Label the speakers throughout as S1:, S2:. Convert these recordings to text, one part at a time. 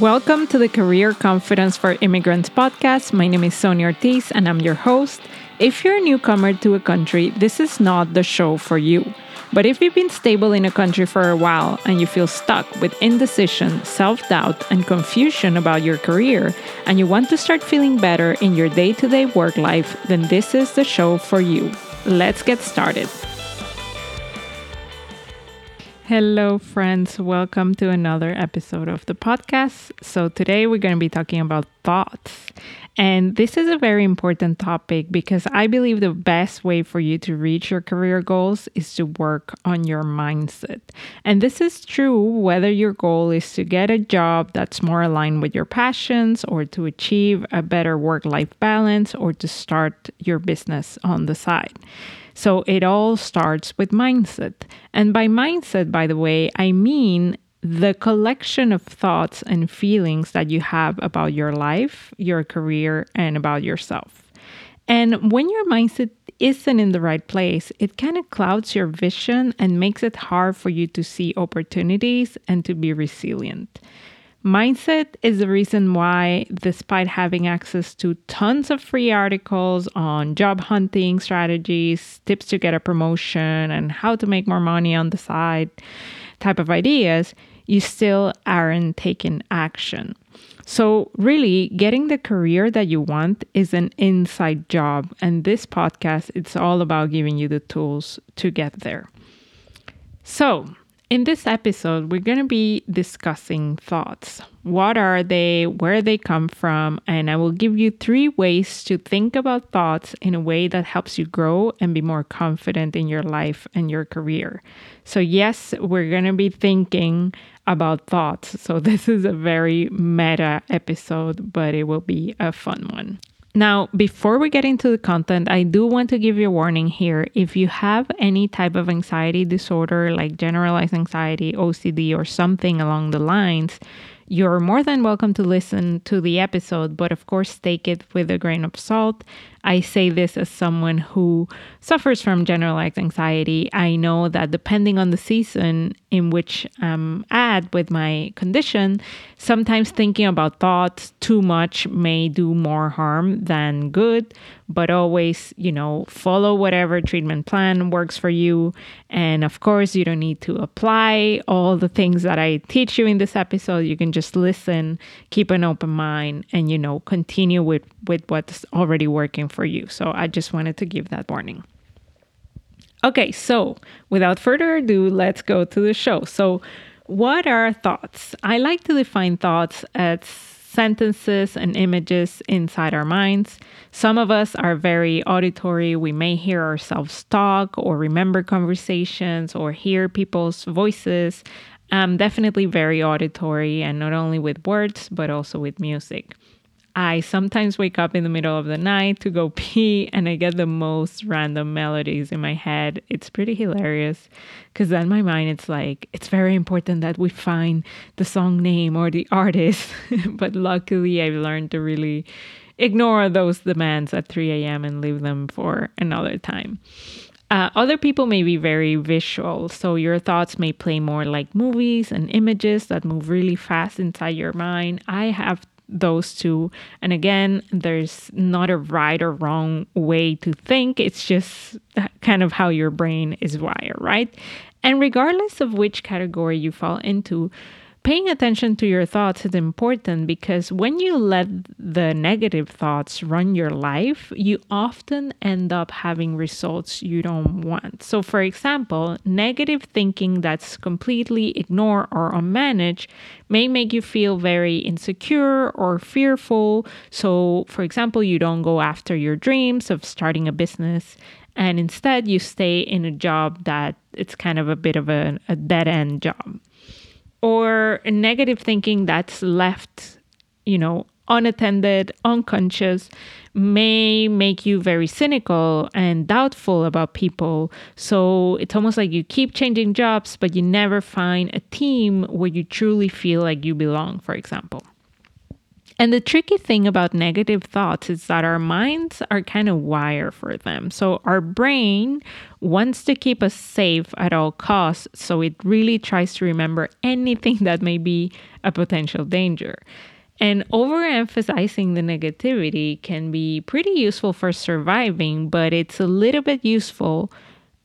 S1: Welcome to the Career Confidence for Immigrants podcast. My name is Sonia Ortiz and I'm your host. If you're a newcomer to a country, this is not the show for you. But if you've been stable in a country for a while and you feel stuck with indecision, self doubt, and confusion about your career, and you want to start feeling better in your day to day work life, then this is the show for you. Let's get started. Hello, friends. Welcome to another episode of the podcast. So, today we're going to be talking about thoughts. And this is a very important topic because I believe the best way for you to reach your career goals is to work on your mindset. And this is true whether your goal is to get a job that's more aligned with your passions, or to achieve a better work life balance, or to start your business on the side. So it all starts with mindset. And by mindset, by the way, I mean the collection of thoughts and feelings that you have about your life, your career, and about yourself. And when your mindset isn't in the right place, it kind of clouds your vision and makes it hard for you to see opportunities and to be resilient. Mindset is the reason why, despite having access to tons of free articles on job hunting strategies, tips to get a promotion, and how to make more money on the side type of ideas, you still aren't taking action. So, really, getting the career that you want is an inside job. And this podcast, it's all about giving you the tools to get there. So, in this episode, we're going to be discussing thoughts. What are they? Where they come from? And I will give you three ways to think about thoughts in a way that helps you grow and be more confident in your life and your career. So, yes, we're going to be thinking about thoughts. So, this is a very meta episode, but it will be a fun one. Now, before we get into the content, I do want to give you a warning here. If you have any type of anxiety disorder like generalized anxiety, OCD, or something along the lines, you're more than welcome to listen to the episode, but of course, take it with a grain of salt. I say this as someone who suffers from generalized anxiety. I know that depending on the season in which I'm at with my condition, sometimes thinking about thoughts too much may do more harm than good, but always, you know, follow whatever treatment plan works for you. And of course, you don't need to apply all the things that I teach you in this episode. You can just listen, keep an open mind, and, you know, continue with, with what's already working for you. So I just wanted to give that warning. Okay, so without further ado, let's go to the show. So, what are thoughts? I like to define thoughts as sentences and images inside our minds. Some of us are very auditory. We may hear ourselves talk or remember conversations or hear people's voices. I'm definitely very auditory and not only with words, but also with music. I sometimes wake up in the middle of the night to go pee and I get the most random melodies in my head. It's pretty hilarious because then my mind it's like it's very important that we find the song name or the artist. but luckily I've learned to really ignore those demands at 3 a.m. and leave them for another time. Uh, other people may be very visual, so your thoughts may play more like movies and images that move really fast inside your mind. I have those two. And again, there's not a right or wrong way to think, it's just kind of how your brain is wired, right? And regardless of which category you fall into, Paying attention to your thoughts is important because when you let the negative thoughts run your life, you often end up having results you don't want. So, for example, negative thinking that's completely ignored or unmanaged may make you feel very insecure or fearful. So, for example, you don't go after your dreams of starting a business and instead you stay in a job that it's kind of a bit of a, a dead end job or negative thinking that's left, you know, unattended, unconscious, may make you very cynical and doubtful about people. So it's almost like you keep changing jobs, but you never find a team where you truly feel like you belong, for example. And the tricky thing about negative thoughts is that our minds are kind of wired for them. So our brain wants to keep us safe at all costs. So it really tries to remember anything that may be a potential danger. And overemphasizing the negativity can be pretty useful for surviving, but it's a little bit useful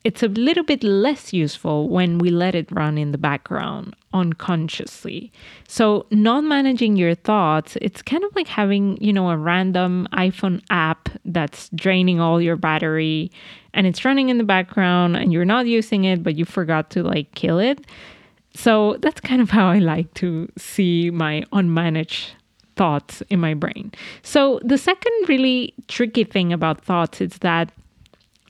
S1: it's a little bit less useful when we let it run in the background unconsciously. So, not managing your thoughts, it's kind of like having, you know, a random iPhone app that's draining all your battery and it's running in the background and you're not using it, but you forgot to like kill it. So, that's kind of how I like to see my unmanaged thoughts in my brain. So, the second really tricky thing about thoughts is that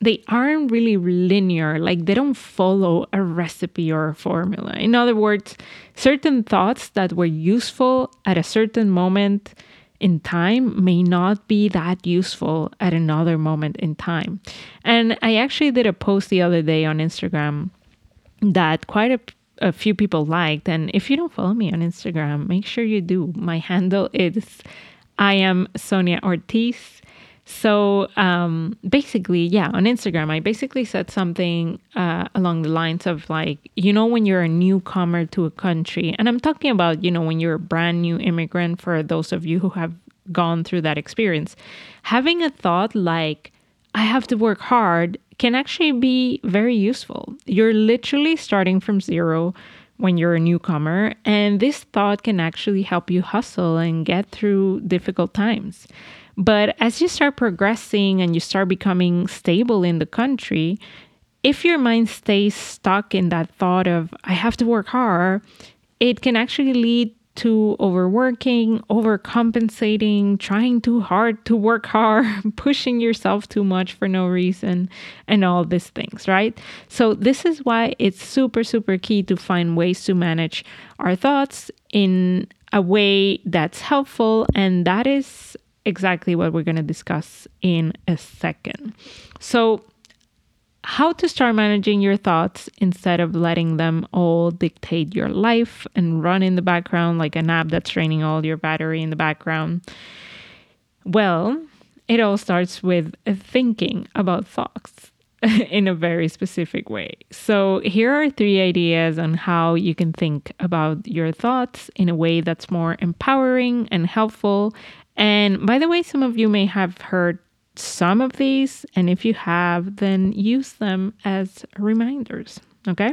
S1: they aren't really linear, like they don't follow a recipe or a formula. In other words, certain thoughts that were useful at a certain moment in time may not be that useful at another moment in time. And I actually did a post the other day on Instagram that quite a a few people liked. And if you don't follow me on Instagram, make sure you do. My handle is I am Sonia Ortiz. So um, basically, yeah, on Instagram, I basically said something uh, along the lines of like, you know, when you're a newcomer to a country, and I'm talking about, you know, when you're a brand new immigrant, for those of you who have gone through that experience, having a thought like, I have to work hard can actually be very useful. You're literally starting from zero when you're a newcomer, and this thought can actually help you hustle and get through difficult times. But as you start progressing and you start becoming stable in the country, if your mind stays stuck in that thought of, I have to work hard, it can actually lead to overworking, overcompensating, trying too hard to work hard, pushing yourself too much for no reason, and all these things, right? So, this is why it's super, super key to find ways to manage our thoughts in a way that's helpful, and that is exactly what we're going to discuss in a second. So, how to start managing your thoughts instead of letting them all dictate your life and run in the background like an app that's draining all your battery in the background. Well, it all starts with thinking about thoughts in a very specific way. So, here are three ideas on how you can think about your thoughts in a way that's more empowering and helpful and by the way, some of you may have heard some of these, and if you have, then use them as reminders. Okay.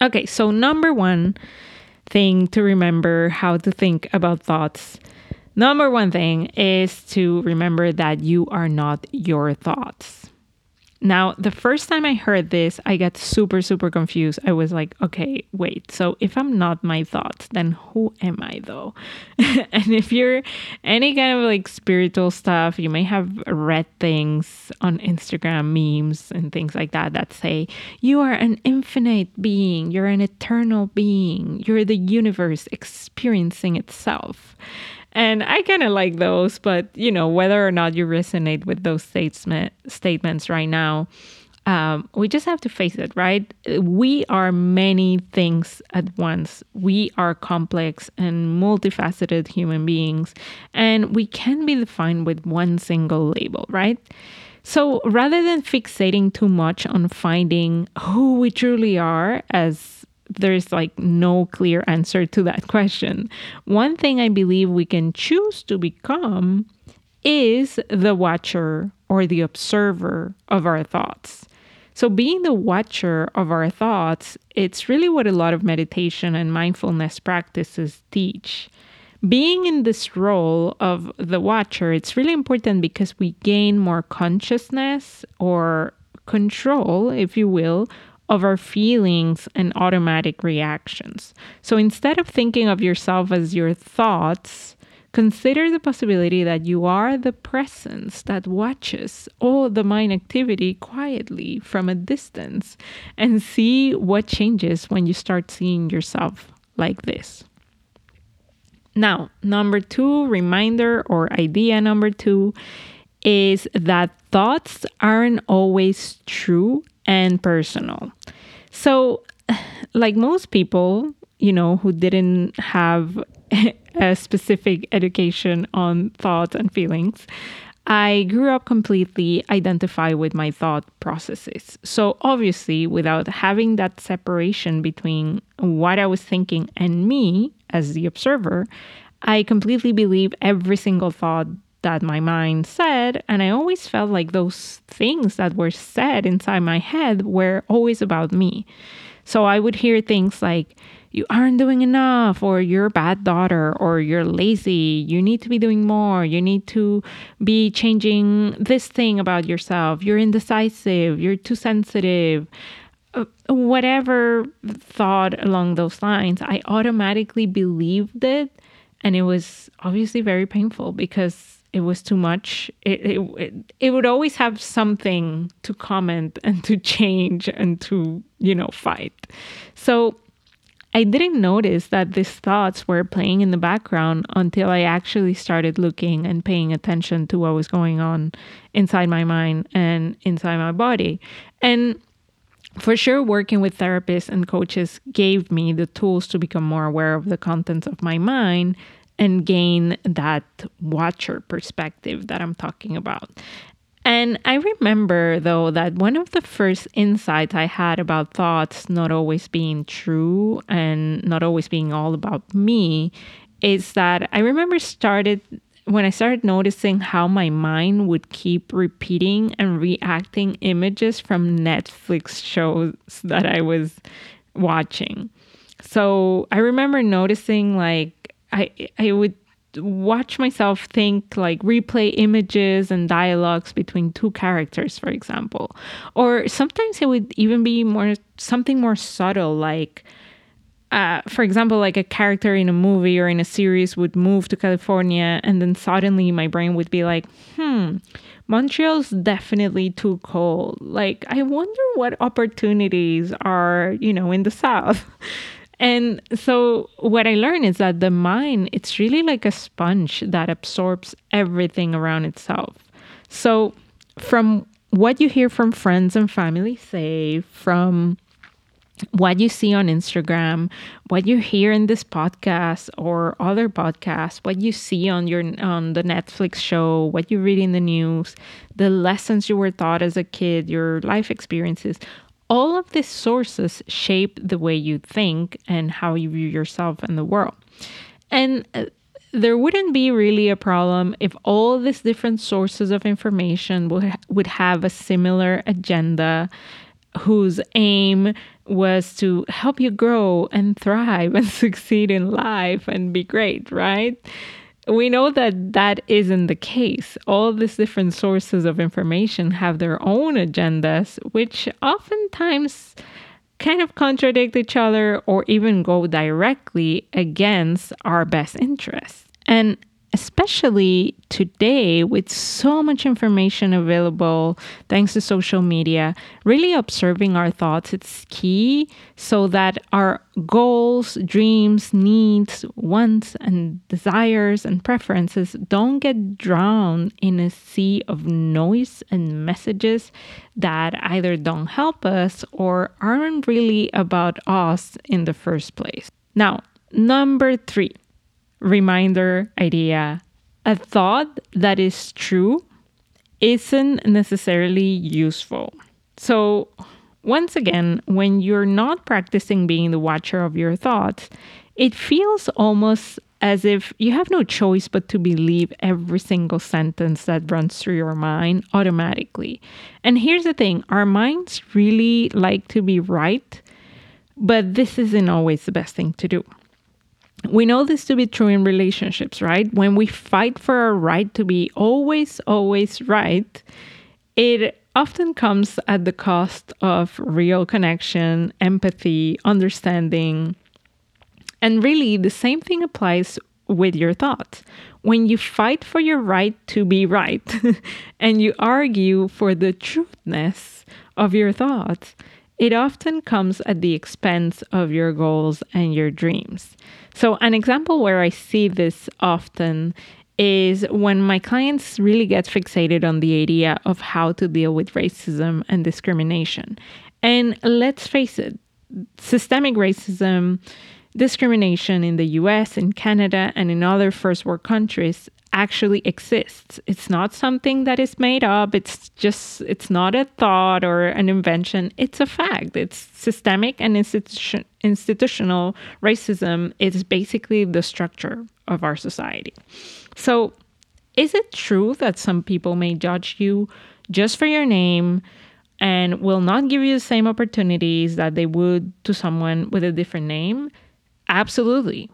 S1: Okay, so number one thing to remember how to think about thoughts. Number one thing is to remember that you are not your thoughts. Now, the first time I heard this, I got super, super confused. I was like, okay, wait. So if I'm not my thoughts, then who am I though? and if you're any kind of like spiritual stuff, you may have read things on Instagram memes and things like that that say, you are an infinite being, you're an eternal being, you're the universe experiencing itself. And I kind of like those, but you know, whether or not you resonate with those statement, statements right now, um, we just have to face it, right? We are many things at once. We are complex and multifaceted human beings, and we can be defined with one single label, right? So rather than fixating too much on finding who we truly are as there's like no clear answer to that question. One thing I believe we can choose to become is the watcher or the observer of our thoughts. So, being the watcher of our thoughts, it's really what a lot of meditation and mindfulness practices teach. Being in this role of the watcher, it's really important because we gain more consciousness or control, if you will, of our feelings and automatic reactions. So instead of thinking of yourself as your thoughts, consider the possibility that you are the presence that watches all the mind activity quietly from a distance and see what changes when you start seeing yourself like this. Now, number two, reminder or idea number two is that thoughts aren't always true and personal. So, like most people, you know, who didn't have a specific education on thoughts and feelings. I grew up completely identified with my thought processes. So, obviously, without having that separation between what I was thinking and me as the observer, I completely believe every single thought that my mind said. And I always felt like those things that were said inside my head were always about me. So, I would hear things like, you aren't doing enough, or you're a bad daughter, or you're lazy. You need to be doing more. You need to be changing this thing about yourself. You're indecisive. You're too sensitive. Uh, whatever thought along those lines, I automatically believed it. And it was obviously very painful because it was too much. It, it, it, would always have something to comment and to change and to, you know, fight. So I didn't notice that these thoughts were playing in the background until I actually started looking and paying attention to what was going on inside my mind and inside my body. And for sure, working with therapists and coaches gave me the tools to become more aware of the contents of my mind and gain that watcher perspective that I'm talking about. And I remember, though, that one of the first insights I had about thoughts not always being true and not always being all about me is that I remember started when I started noticing how my mind would keep repeating and reacting images from Netflix shows that I was watching. So I remember noticing like I I would watch myself think like replay images and dialogues between two characters for example. Or sometimes it would even be more something more subtle like uh, for example like a character in a movie or in a series would move to california and then suddenly my brain would be like hmm montreal's definitely too cold. Like i wonder what opportunities are you know in the south And so what I learned is that the mind, it's really like a sponge that absorbs everything around itself. So from what you hear from friends and family say, from what you see on Instagram, what you hear in this podcast or other podcasts, what you see on your on the Netflix show, what you read in the news, the lessons you were taught as a kid, your life experiences, all of these sources shape the way you think and how you view yourself and the world. And uh, there wouldn't be really a problem if all these different sources of information would, would have a similar agenda whose aim was to help you grow and thrive and succeed in life and be great, right? We know that that isn't the case. All these different sources of information have their own agendas, which oftentimes kind of contradict each other or even go directly against our best interests. And especially today with so much information available thanks to social media really observing our thoughts it's key so that our goals dreams needs wants and desires and preferences don't get drowned in a sea of noise and messages that either don't help us or aren't really about us in the first place. Now number 3 reminder idea a thought that is true isn't necessarily useful. So, once again, when you're not practicing being the watcher of your thoughts, it feels almost as if you have no choice but to believe every single sentence that runs through your mind automatically. And here's the thing our minds really like to be right, but this isn't always the best thing to do we know this to be true in relationships, right? When we fight for our right to be always, always right, it often comes at the cost of real connection, empathy, understanding. And really, the same thing applies with your thoughts. When you fight for your right to be right and you argue for the truthness of your thoughts, it often comes at the expense of your goals and your dreams. So, an example where I see this often is when my clients really get fixated on the idea of how to deal with racism and discrimination. And let's face it, systemic racism discrimination in the US, in Canada, and in other first world countries actually exists. It's not something that is made up. It's just, it's not a thought or an invention. It's a fact. It's systemic and institution, institutional racism is basically the structure of our society. So, is it true that some people may judge you just for your name and will not give you the same opportunities that they would to someone with a different name? Absolutely.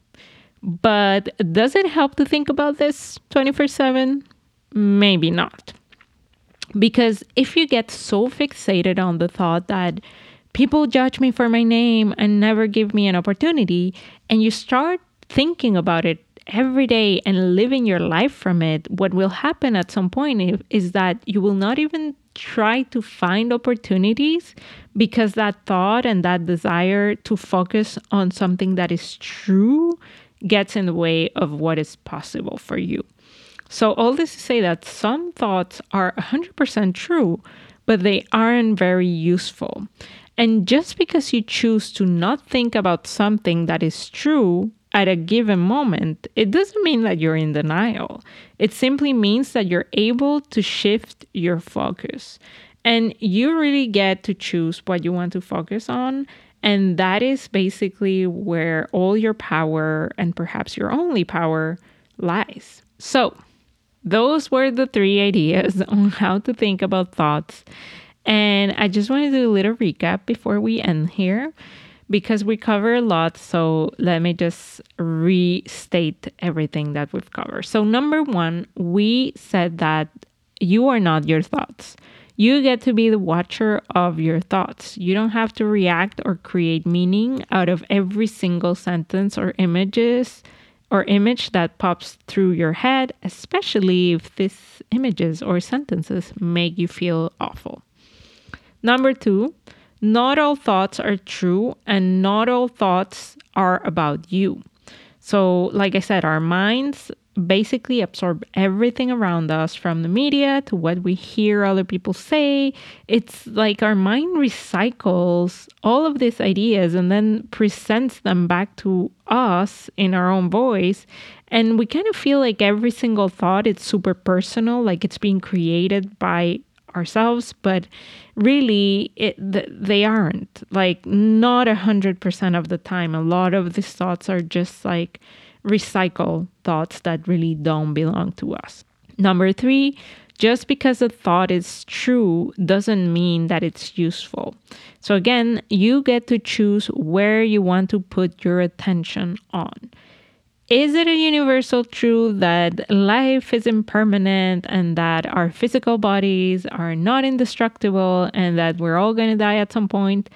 S1: But does it help to think about this 24 7? Maybe not. Because if you get so fixated on the thought that people judge me for my name and never give me an opportunity, and you start thinking about it every day and living your life from it, what will happen at some point is that you will not even try to find opportunities because that thought and that desire to focus on something that is true gets in the way of what is possible for you. So, all this to say that some thoughts are 100% true, but they aren't very useful. And just because you choose to not think about something that is true at a given moment, it doesn't mean that you're in denial. It simply means that you're able to shift your focus. And you really get to choose what you want to focus on. And that is basically where all your power and perhaps your only power lies. So, those were the three ideas on how to think about thoughts. And I just want to do a little recap before we end here because we cover a lot. So let me just restate everything that we've covered. So, number one, we said that you are not your thoughts. You get to be the watcher of your thoughts. You don't have to react or create meaning out of every single sentence or images or image that pops through your head, especially if these images or sentences make you feel awful. Number two, not all thoughts are true and not all thoughts are about you. So, like I said, our minds basically absorb everything around us from the media to what we hear other people say. It's like our mind recycles all of these ideas and then presents them back to us in our own voice. And we kind of feel like every single thought is super personal, like it's being created by ourselves, but really it, they aren't. Like not a hundred percent of the time. A lot of these thoughts are just like recycle thoughts that really don't belong to us. Number three, just because a thought is true doesn't mean that it's useful. So, again, you get to choose where you want to put your attention on. Is it a universal truth that life is impermanent and that our physical bodies are not indestructible and that we're all going to die at some point?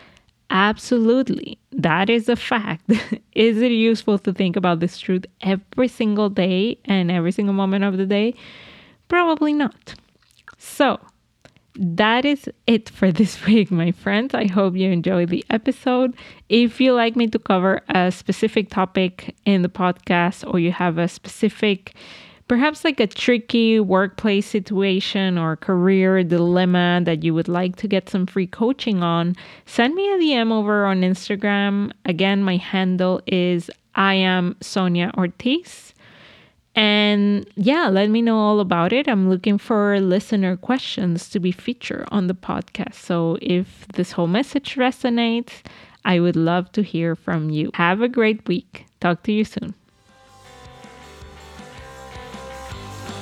S1: Absolutely. That is a fact. is it useful to think about this truth every single day and every single moment of the day? Probably not. So, that is it for this week, my friends. I hope you enjoyed the episode. If you like me to cover a specific topic in the podcast, or you have a specific, perhaps like a tricky workplace situation or career dilemma that you would like to get some free coaching on, send me a DM over on Instagram. Again, my handle is I am Sonia Ortiz. And yeah, let me know all about it. I'm looking for listener questions to be featured on the podcast. So if this whole message resonates, I would love to hear from you. Have a great week. Talk to you soon.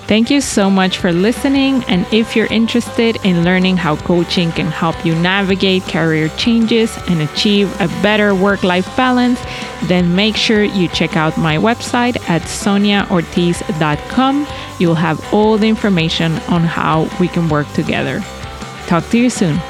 S1: Thank you so much for listening. And if you're interested in learning how coaching can help you navigate career changes and achieve a better work life balance, then make sure you check out my website at soniaortiz.com. You'll have all the information on how we can work together. Talk to you soon.